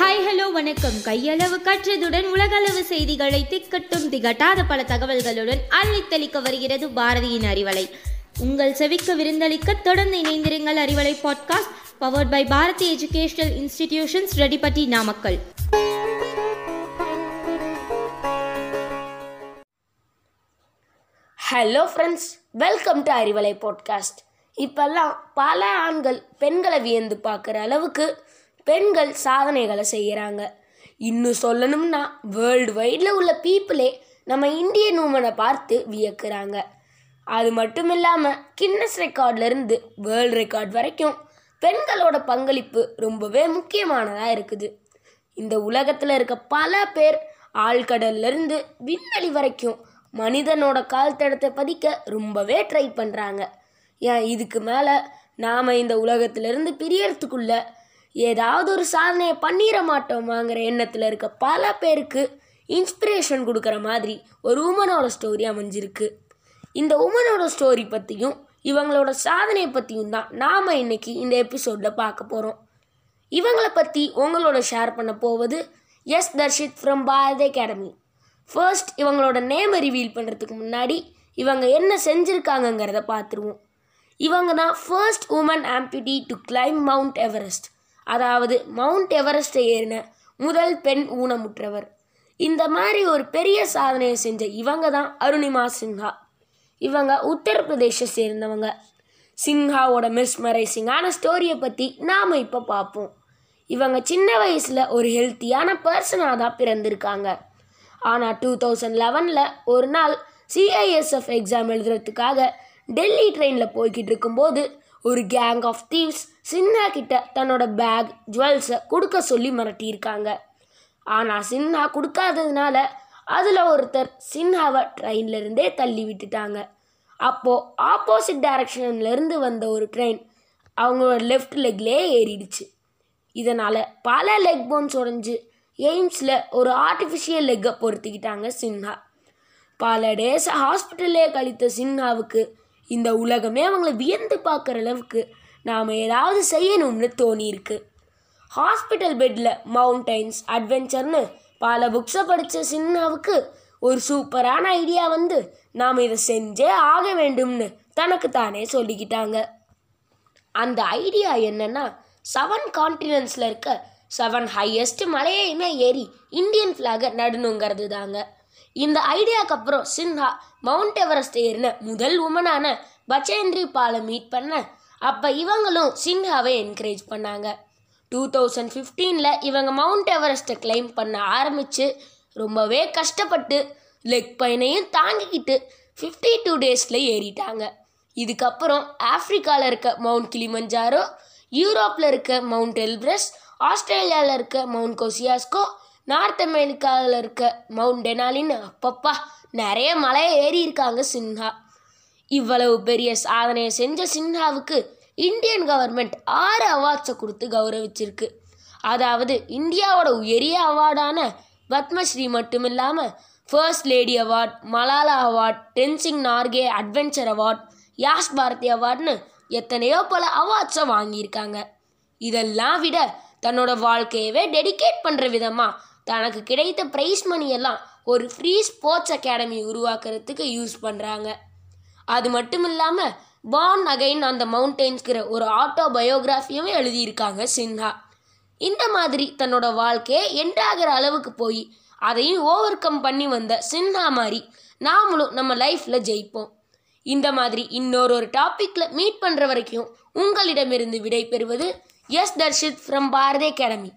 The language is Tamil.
ஹலோ வணக்கம். கையளவு கற்றதுடன் உலகளவு செய்திகளை திக்கட்டும் திகட்டாத பல தகவல்களுடன் அள்ளித்தளிக்க வருகிறது பாரதியின் அறிவலை. உங்கள் செவிக்க விருந்தளிக்க தொடர்ந்து இணைந்திருங்கள் Arivalai podcast powered by Bharathi educational institutions Reddipatti Namakkal. Hello friends welcome to Arivalai podcast இப்பெல்லாம் பல ஆண்கள் பெண்களை வியந்து பார்க்குற அளவுக்கு பெண்கள் சாதனைகளை செய்கிறாங்க. இன்னும் சொல்லணும்னா வேர்ல்டு வைடில் உள்ள பீப்புளே நம்ம இந்தியன் உமனை பார்த்து வியக்கிறாங்க. அது மட்டும் இல்லாமல் கின்னஸ் ரெக்கார்ட்லேருந்து வேர்ல்டு ரெக்கார்ட் வரைக்கும் பெண்களோட பங்களிப்பு ரொம்பவே முக்கியமானதாக இருக்குது. இந்த உலகத்தில் இருக்க பல பேர் ஆழ்கடல்லேருந்து விண்வெளி வரைக்கும் மனிதனோட கால் தடத்தை பதிக்க ரொம்பவே ட்ரை பண்ணுறாங்க ஏன் இதுக்கு மேலே நாம் இந்த உலகத்திலேருந்து பிரியறதுக்குள்ள ஏதாவது ஒரு சாதனையை பண்ணிட மாட்டோமாங்கிற எண்ணத்தில் இருக்க பல பேருக்கு இன்ஸ்பிரேஷன் கொடுக்குற மாதிரி ஒரு உமனோட ஸ்டோரி அமைஞ்சிருக்கு. இந்த உமனோட ஸ்டோரி பற்றியும் இவங்களோட சாதனையை பற்றியும் தான் நாம் இன்றைக்கி இந்த எபிசோடில் பார்க்க போகிறோம் இவங்களை பற்றி உங்களோட ஷேர் பண்ண போவது S Dharshith from Bharathi academy first இவங்களோட நேமை ரிவீல் பண்ணுறதுக்கு முன்னாடி இவங்க என்ன செஞ்சுருக்காங்கங்கிறத பார்த்துருவோம். இவங்க தான் first woman amputee to climb Mount Everest அதாவது மவுண்ட் எவரெஸ்ட்டை ஏறின முதல் பெண் ஊனமுற்றவர். இந்த மாதிரி ஒரு பெரிய சாதனையை செஞ்ச இவங்க தான் அருணிமா சின்ஹா. இவங்க உத்தரப்பிரதேச சேர்ந்தவங்க. சின்ஹாவோட மிஸ்மரைசிங்கான ஸ்டோரியை பற்றி நாம் இப்போ பார்ப்போம். இவங்க சின்ன வயசில் ஒரு ஹெல்த்தியான பர்சனாக தான் பிறந்திருக்காங்க. ஆனால் டூ தௌசண்ட் லெவனில் ஒரு நாள் சிஐஎஸ்எஃப் எக்ஸாம் எழுதுறதுக்காக டெல்லி ட்ரெயினில் போய்கிட்டு இருக்கும்போது ஒரு கேங் ஆஃப் தீவ்ஸ் சின்னா கிட்ட தன்னோட பேக் ஜுவல்ஸை கொடுக்க சொல்லி மிரட்டியிருக்காங்க. ஆனால் சின்ஹா கொடுக்காததுனால அதில் ஒருத்தர் சின்ஹாவை ட்ரெயின்லேருந்தே தள்ளி விட்டுட்டாங்க. அப்போது ஆப்போசிட் டைரக்ஷன்லேருந்து வந்த ஒரு ட்ரெயின் அவங்களோட லெஃப்ட் லெக்லேயே ஏறிடுச்சு. இதனால் பல லெக் போன்ஸ் உடஞ்சி எய்ம்ஸில் ஒரு ஆர்டிஃபிஷியல் லெக்கை பொருத்திக்கிட்டாங்க சின்ஹா. பல டேஸ் ஹாஸ்பிட்டல்லே கழித்த சின்ஹாவுக்கு இந்த உலகமே அவங்கள வியந்து பார்க்குற அளவுக்கு நாம் ஏதாவது செய்யணும்னு தோணியிருக்கு. ஹாஸ்பிட்டல் பெட்டில் மவுண்டைன்ஸ் அட்வென்ச்சர்னு பல புக்ஸை படித்த சின்னாவுக்கு ஒரு சூப்பரான ஐடியா வந்து நாம் இதை செஞ்சே ஆக வேண்டும்னு தனக்கு தானே சொல்லிக்கிட்டாங்க. அந்த ஐடியா என்னென்னா செவன் கான்டினென்ட்ஸில் இருக்க செவன் ஹையஸ்ட் மலையையுமே ஏறி இந்தியன் ஃப்ளாகை நடணுங்கிறது தாங்க இந்த ஐடியாவுக்கு அப்புறம் சின்ஹா மவுண்ட் எவரெஸ்ட் ஏறின முதல் உமனான பச்சேந்திரி பாலை மீட் பண்ண. அப்போ இவங்களும் சின்ஹாவை என்கரேஜ் பண்ணாங்க. டூ தௌசண்ட் ஃபிஃப்டீனில் இவங்க மவுண்ட் எவரெஸ்ட்டை கிளைம் பண்ண ஆரம்பித்து ரொம்பவே கஷ்டப்பட்டு லெக் பையனையும் தாங்கிக்கிட்டு ஃபிஃப்டி டூ டேஸில் ஏறிட்டாங்க. இதுக்கப்புறம் ஆப்ரிக்காவில் இருக்க மவுண்ட் கிளிமஞ்சாரோ யூரோப்பில் இருக்க மவுண்ட் எல்பிரஸ் ஆஸ்திரேலியாவில் இருக்க மவுண்ட் கோசியாஸ்கோ நார்த் அமெரிக்காவில் இருக்க மவுண்ட் டெனாலின்னு அப்பப்பா நிறைய மலையை ஏறி இருக்காங்க சின்ஹா. இவ்வளவு பெரிய சாதனையை செஞ்ச சின்ஹாவுக்கு இந்தியன் கவர்மெண்ட் ஆறு அவார்ட்ஸை கொடுத்து கௌரவிச்சிருக்கு. அதாவது இந்தியாவோட உயரிய அவார்டான பத்மஸ்ரீ மட்டும் இல்லாமல் first lady award Malala award Tenzing Norgay adventure award Yash Bharathi அவார்ட்னு எத்தனையோ பல அவார்ட்ஸை வாங்கியிருக்காங்க. இதெல்லாம் விட தன்னோட வாழ்க்கையவே டெடிகேட் பண்ணுற விதமாக தனக்கு கிடைத்த ப்ரைஸ் மணியெல்லாம் ஒரு ஃப்ரீ ஸ்போர்ட்ஸ் அகாடமி உருவாக்குறதுக்கு யூஸ் பண்ணுறாங்க அது மட்டும் இல்லாமல் பான் அகைன் அந்த மவுண்டெயின்ஸ்கிற ஒரு ஆட்டோ பயோகிராஃபியும் எழுதியிருக்காங்க சின்ஹா. இந்த மாதிரி தன்னோட வாழ்க்கையை எண்டாகிற அளவுக்கு போய் அதையும் ஓவர் கம் பண்ணி வந்த சின்ஹா மாதிரி நாமளும் நம்ம லைஃப்பில் ஜெயிப்போம். இந்த மாதிரி இன்னொரு ஒரு டாப்பிக்கில் மீட் பண்ணுற வரைக்கும் உங்களிடமிருந்து விடை பெறுவது S Dharshith from Bharathi academy